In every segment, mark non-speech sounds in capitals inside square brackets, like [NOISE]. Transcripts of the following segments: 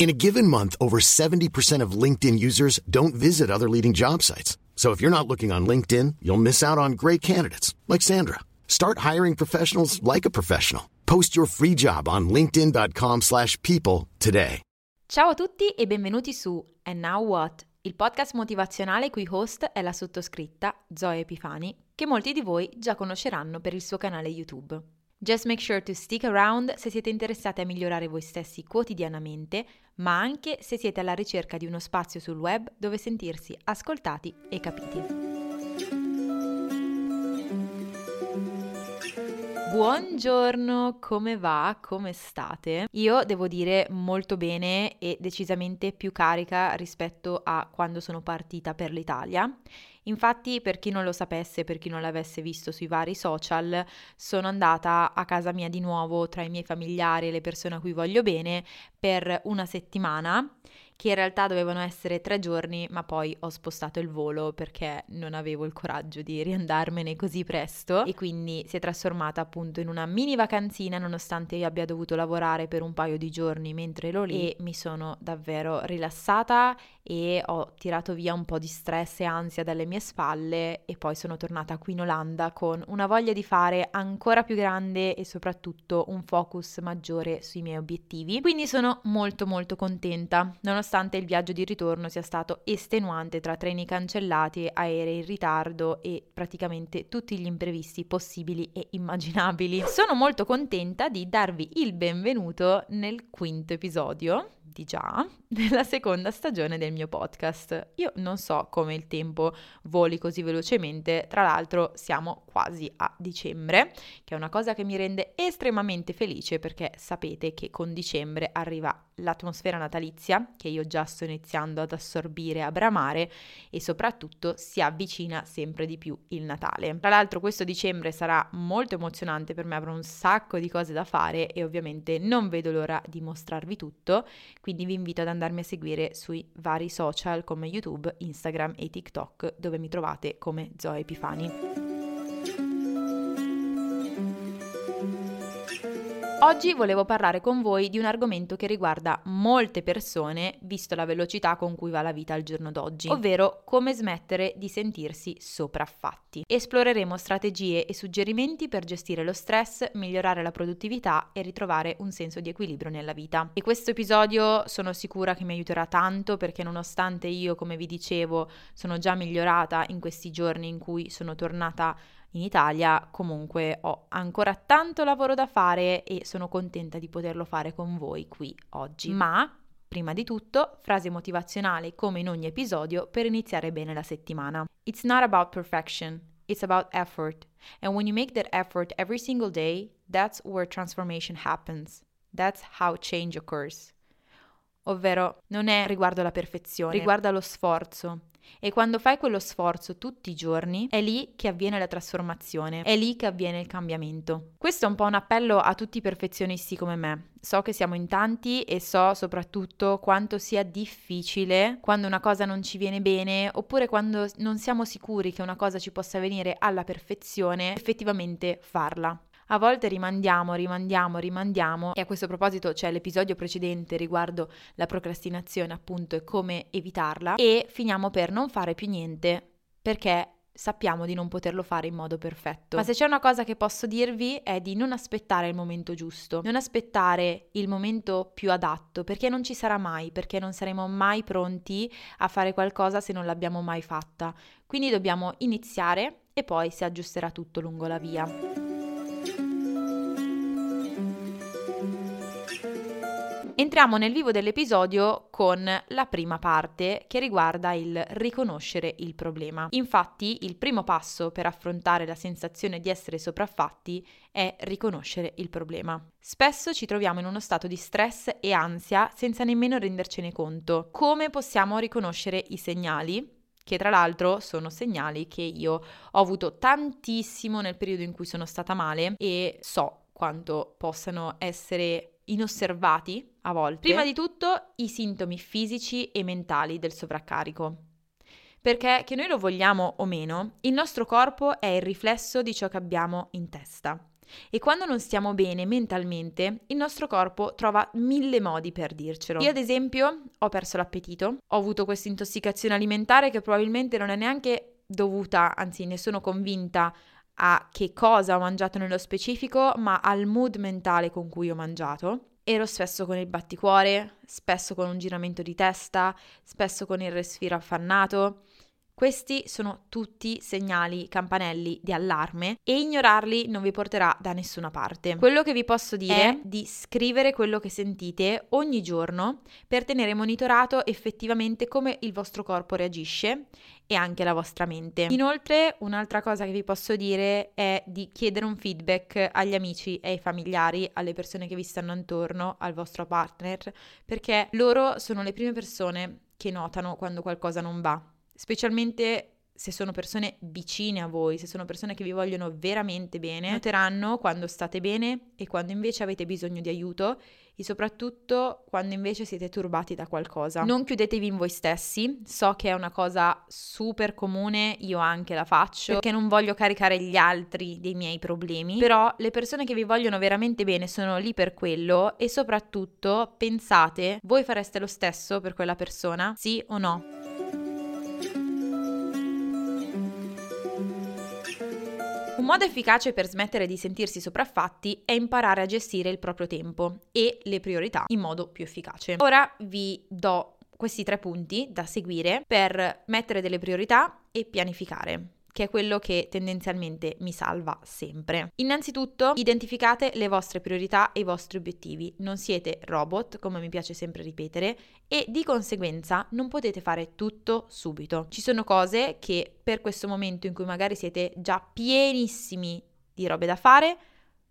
In a given month, over 70% of LinkedIn users don't visit other leading job sites. So if you're not looking on LinkedIn, you'll miss out on great candidates like Sandra. Start hiring professionals like a professional. Post your free job on linkedin.com/people today. Ciao a tutti e benvenuti su And Now What, il podcast motivazionale cui host è la sottoscritta Zoe Epifani, che molti di voi già conosceranno per il suo canale YouTube. Just make sure to stick around se siete interessati a migliorare voi stessi quotidianamente, ma anche se siete alla ricerca di uno spazio sul web dove sentirsi ascoltati e capiti. Buongiorno, come va? Come state? Io devo dire molto bene e decisamente più carica rispetto a quando sono partita per l'Italia. Infatti, per chi non lo sapesse, per chi non l'avesse visto sui vari social, sono andata a casa mia di nuovo tra i miei familiari e le persone a cui voglio bene per una settimana che in realtà dovevano essere tre giorni, ma poi ho spostato il volo perché non avevo il coraggio di riandarmene così presto. E quindi si è trasformata appunto in una mini vacanzina nonostante io abbia dovuto lavorare per un paio di giorni mentre ero lì. E mi sono davvero rilassata e ho tirato via un po' di stress e ansia dalle mie spalle e poi sono tornata qui in Olanda con una voglia di fare ancora più grande e soprattutto un focus maggiore sui miei obiettivi. Quindi sono molto molto contenta, nonostante il viaggio di ritorno sia stato estenuante tra treni cancellati, aerei in ritardo e praticamente tutti gli imprevisti possibili e immaginabili. Sono molto contenta di darvi il benvenuto nel quinto episodio di già [LAUGHS] della seconda stagione del mio podcast. Io non so come il tempo voli così velocemente, tra l'altro siamo quasi a dicembre, che è una cosa che mi rende estremamente felice perché sapete che con dicembre arriva l'atmosfera natalizia che io già sto iniziando ad assorbire, a bramare e soprattutto si avvicina sempre di più il Natale. Tra l'altro questo dicembre sarà molto emozionante per me, avrò un sacco di cose da fare e ovviamente non vedo l'ora di mostrarvi tutto, quindi vi invito ad andarmi a seguire sui vari social come YouTube, Instagram e TikTok dove mi trovate come Zoe Epifani. Oggi volevo parlare con voi di un argomento che riguarda molte persone, visto la velocità con cui va la vita al giorno d'oggi, ovvero come smettere di sentirsi sopraffatti. Esploreremo strategie e suggerimenti per gestire lo stress, migliorare la produttività e ritrovare un senso di equilibrio nella vita. E questo episodio sono sicura che mi aiuterà tanto perché nonostante io, come vi dicevo, sono già migliorata in questi giorni in cui sono tornata in Italia comunque ho ancora tanto lavoro da fare e sono contenta di poterlo fare con voi qui oggi. Ma Prima di tutto, frase motivazionale come in ogni episodio per iniziare bene la settimana. It's not about perfection, it's about effort. And when you make that effort every single day, that's where transformation happens. That's how change occurs. Ovvero, non è riguardo la perfezione, riguarda lo sforzo, e quando fai quello sforzo tutti i giorni, è lì che avviene la trasformazione, è lì che avviene il cambiamento. Questo è un po' un appello a tutti i perfezionisti come me. So che siamo in tanti e so soprattutto quanto sia difficile quando una cosa non ci viene bene oppure quando non siamo sicuri che una cosa ci possa venire alla perfezione, effettivamente farla. A volte rimandiamo, rimandiamo, rimandiamo e a questo proposito c'è l'episodio precedente riguardo la procrastinazione appunto e come evitarla e finiamo per non fare più niente perché sappiamo di non poterlo fare in modo perfetto. Ma se c'è una cosa che posso dirvi è di non aspettare il momento giusto, non aspettare il momento più adatto, perché non ci sarà mai, perché non saremo mai pronti a fare qualcosa se non l'abbiamo mai fatta. Quindi dobbiamo iniziare e poi si aggiusterà tutto lungo la via. Entriamo nel vivo dell'episodio con la prima parte che riguarda il riconoscere il problema. Infatti, il primo passo per affrontare la sensazione di essere sopraffatti è riconoscere il problema. Spesso ci troviamo in uno stato di stress e ansia senza nemmeno rendercene conto. Come possiamo riconoscere i segnali? che tra l'altro sono segnali che io ho avuto tantissimo nel periodo in cui sono stata male e so quanto possano essere inosservati a volte. Prima di tutto i sintomi fisici e mentali del sovraccarico. Perché che noi lo vogliamo o meno, il nostro corpo è il riflesso di ciò che abbiamo in testa. E quando non stiamo bene mentalmente, il nostro corpo trova mille modi per dircelo. Io, ad esempio, ho perso l'appetito, ho avuto questa intossicazione alimentare che probabilmente non è neanche dovuta, anzi ne sono convinta, a che cosa ho mangiato nello specifico, ma al mood mentale con cui ho mangiato. Ero spesso con il batticuore, spesso con un giramento di testa, spesso con il respiro affannato. Questi sono tutti segnali, campanelli di allarme e ignorarli non vi porterà da nessuna parte. Quello che vi posso dire è di scrivere quello che sentite ogni giorno per tenere monitorato effettivamente come il vostro corpo reagisce e anche la vostra mente. Inoltre, un'altra cosa che vi posso dire è di chiedere un feedback agli amici e ai familiari, alle persone che vi stanno intorno, al vostro partner, perché loro sono le prime persone che notano quando qualcosa non va specialmente se sono persone vicine a voi, se sono persone che vi vogliono veramente bene, noteranno quando state bene e quando invece avete bisogno di aiuto e soprattutto quando invece siete turbati da qualcosa. Non chiudetevi in voi stessi, so che è una cosa super comune, io anche la faccio, perché non voglio caricare gli altri dei miei problemi, però le persone che vi vogliono veramente bene sono lì per quello e soprattutto pensate, voi fareste lo stesso per quella persona? Sì o no? Modo efficace per smettere di sentirsi sopraffatti è imparare a gestire il proprio tempo e le priorità in modo più efficace. Ora vi do questi tre punti da seguire per mettere delle priorità e pianificare che è quello che tendenzialmente mi salva sempre. Innanzitutto, identificate le vostre priorità e i vostri obiettivi. Non siete robot, come mi piace sempre ripetere, e di conseguenza non potete fare tutto subito. Ci sono cose che per questo momento in cui magari siete già pienissimi di robe da fare,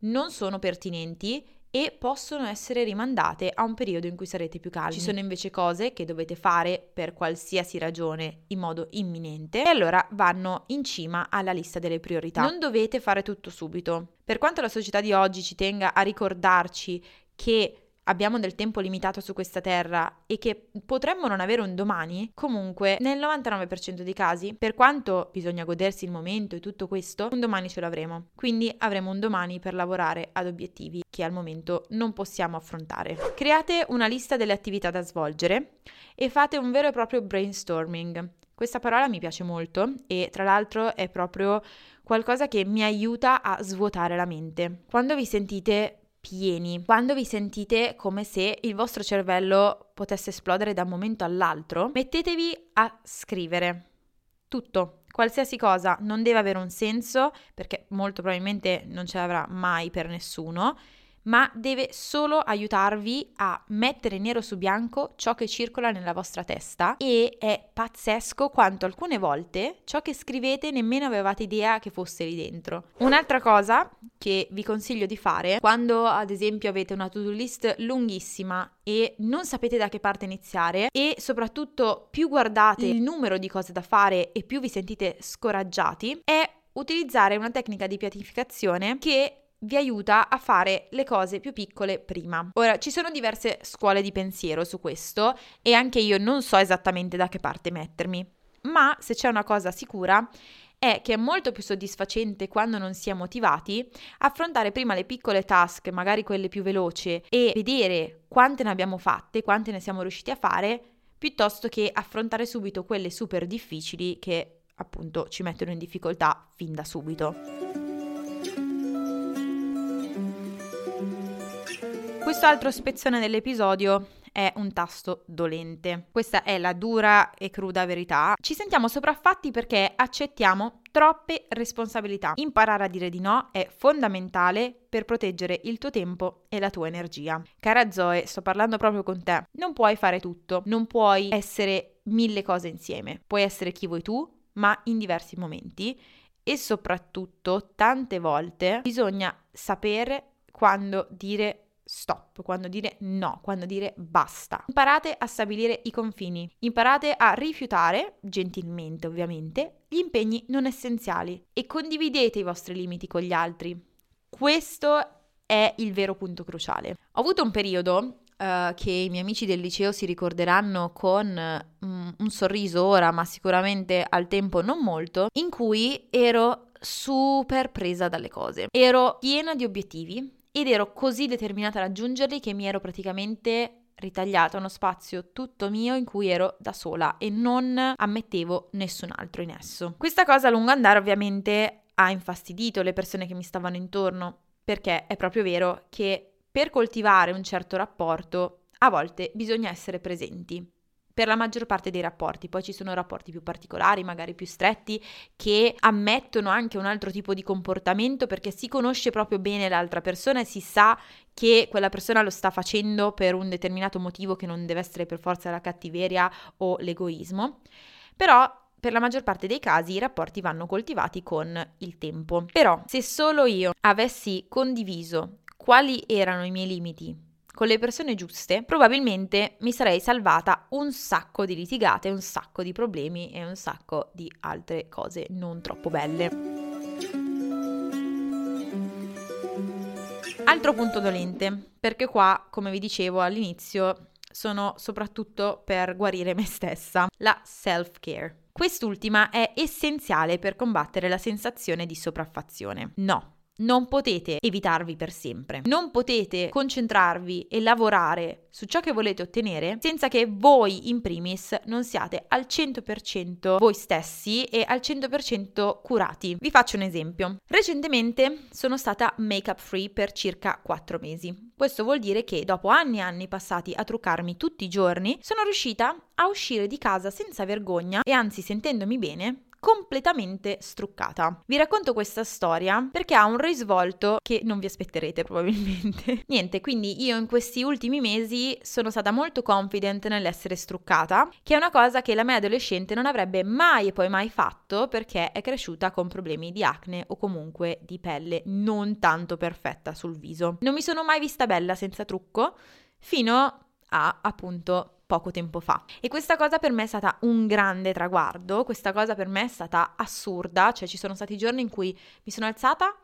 non sono pertinenti e possono essere rimandate a un periodo in cui sarete più calmi. Ci sono invece cose che dovete fare per qualsiasi ragione in modo imminente e allora vanno in cima alla lista delle priorità. Non dovete fare tutto subito. Per quanto la società di oggi ci tenga a ricordarci che abbiamo del tempo limitato su questa terra e che potremmo non avere un domani, comunque nel 99% dei casi, per quanto bisogna godersi il momento e tutto questo, un domani ce l'avremo. Quindi avremo un domani per lavorare ad obiettivi che al momento non possiamo affrontare. Create una lista delle attività da svolgere e fate un vero e proprio brainstorming. Questa parola mi piace molto e tra l'altro è proprio qualcosa che mi aiuta a svuotare la mente. Quando vi sentite pieni, quando vi sentite come se il vostro cervello potesse esplodere da un momento all'altro, mettetevi a scrivere. Tutto, qualsiasi cosa. Non deve avere un senso, perché molto probabilmente non ce l'avrà mai per nessuno ma deve solo aiutarvi a mettere nero su bianco ciò che circola nella vostra testa e è pazzesco quanto alcune volte ciò che scrivete nemmeno avevate idea che fosse lì dentro. Un'altra cosa che vi consiglio di fare quando ad esempio avete una to-do list lunghissima e non sapete da che parte iniziare e soprattutto più guardate il numero di cose da fare e più vi sentite scoraggiati è utilizzare una tecnica di pianificazione che vi aiuta a fare le cose più piccole prima. Ora, ci sono diverse scuole di pensiero su questo e anche io non so esattamente da che parte mettermi, ma se c'è una cosa sicura è che è molto più soddisfacente quando non si è motivati affrontare prima le piccole task, magari quelle più veloci, e vedere quante ne abbiamo fatte, quante ne siamo riusciti a fare, piuttosto che affrontare subito quelle super difficili che appunto ci mettono in difficoltà fin da subito. Questo altro spezzone dell'episodio è un tasto dolente. Questa è la dura e cruda verità. Ci sentiamo sopraffatti perché accettiamo troppe responsabilità. Imparare a dire di no è fondamentale per proteggere il tuo tempo e la tua energia. Cara Zoe, sto parlando proprio con te. Non puoi fare tutto, non puoi essere mille cose insieme. Puoi essere chi vuoi tu, ma in diversi momenti e soprattutto tante volte bisogna sapere quando dire stop, quando dire no, quando dire basta. Imparate a stabilire i confini, imparate a rifiutare, gentilmente ovviamente, gli impegni non essenziali e condividete i vostri limiti con gli altri. Questo è il vero punto cruciale. Ho avuto un periodo Uh, che i miei amici del liceo si ricorderanno con um, un sorriso ora, ma sicuramente al tempo non molto, in cui ero super presa dalle cose. Ero piena di obiettivi ed ero così determinata a raggiungerli che mi ero praticamente ritagliata uno spazio tutto mio in cui ero da sola e non ammettevo nessun altro in esso. Questa cosa a lungo andare ovviamente ha infastidito le persone che mi stavano intorno, perché è proprio vero che per coltivare un certo rapporto a volte bisogna essere presenti per la maggior parte dei rapporti. Poi ci sono rapporti più particolari, magari più stretti, che ammettono anche un altro tipo di comportamento perché si conosce proprio bene l'altra persona e si sa che quella persona lo sta facendo per un determinato motivo che non deve essere per forza la cattiveria o l'egoismo. Però per la maggior parte dei casi i rapporti vanno coltivati con il tempo. Però se solo io avessi condiviso quali erano i miei limiti con le persone giuste, probabilmente mi sarei salvata un sacco di litigate, un sacco di problemi e un sacco di altre cose non troppo belle. Altro punto dolente, perché qua, come vi dicevo all'inizio, sono soprattutto per guarire me stessa, la self-care. Quest'ultima è essenziale per combattere la sensazione di sopraffazione. No, non potete evitarvi per sempre, non potete concentrarvi e lavorare su ciò che volete ottenere senza che voi in primis non siate al 100% voi stessi e al 100% curati. Vi faccio un esempio. Recentemente sono stata make-up free per circa 4 mesi. Questo vuol dire che dopo anni e anni passati a truccarmi tutti i giorni, sono riuscita a uscire di casa senza vergogna e anzi sentendomi bene completamente struccata. Vi racconto questa storia perché ha un risvolto che non vi aspetterete probabilmente. [LAUGHS] Niente, quindi io in questi ultimi mesi sono stata molto confident nell'essere struccata, che è una cosa che la mia adolescente non avrebbe mai e poi mai fatto perché è cresciuta con problemi di acne o comunque di pelle non tanto perfetta sul viso. Non mi sono mai vista bella senza trucco fino a appunto poco tempo fa. E questa cosa per me è stata un grande traguardo, questa cosa per me è stata assurda, cioè ci sono stati giorni in cui mi sono alzata,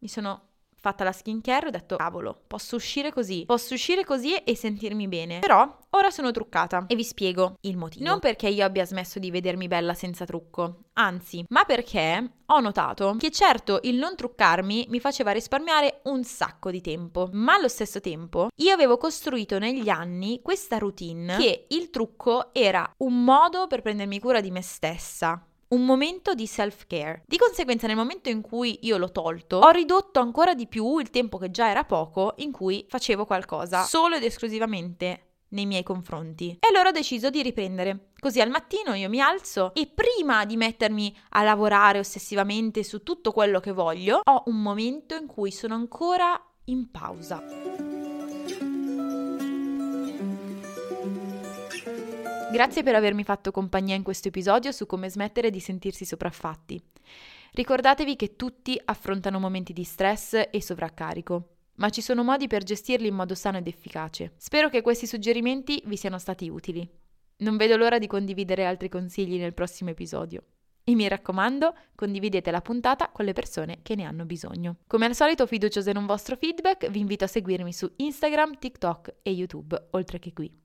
mi sono fatta la skincare ho detto cavolo, posso uscire così, posso uscire così e sentirmi bene. Però ora sono truccata e vi spiego il motivo. Non perché io abbia smesso di vedermi bella senza trucco, anzi, ma perché ho notato che certo il non truccarmi mi faceva risparmiare un sacco di tempo, ma allo stesso tempo io avevo costruito negli anni questa routine che il trucco era un modo per prendermi cura di me stessa un momento di self-care. Di conseguenza, nel momento in cui io l'ho tolto, ho ridotto ancora di più il tempo che già era poco in cui facevo qualcosa solo ed esclusivamente nei miei confronti. E allora ho deciso di riprendere. Così al mattino io mi alzo e prima di mettermi a lavorare ossessivamente su tutto quello che voglio, ho un momento in cui sono ancora in pausa. Grazie per avermi fatto compagnia in questo episodio su come smettere di sentirsi sopraffatti. Ricordatevi che tutti affrontano momenti di stress e sovraccarico, ma ci sono modi per gestirli in modo sano ed efficace. Spero che questi suggerimenti vi siano stati utili. Non vedo l'ora di condividere altri consigli nel prossimo episodio. E mi raccomando, condividete la puntata con le persone che ne hanno bisogno. Come al solito, fiduciosa in un vostro feedback, vi invito a seguirmi su Instagram, TikTok e YouTube, oltre che qui.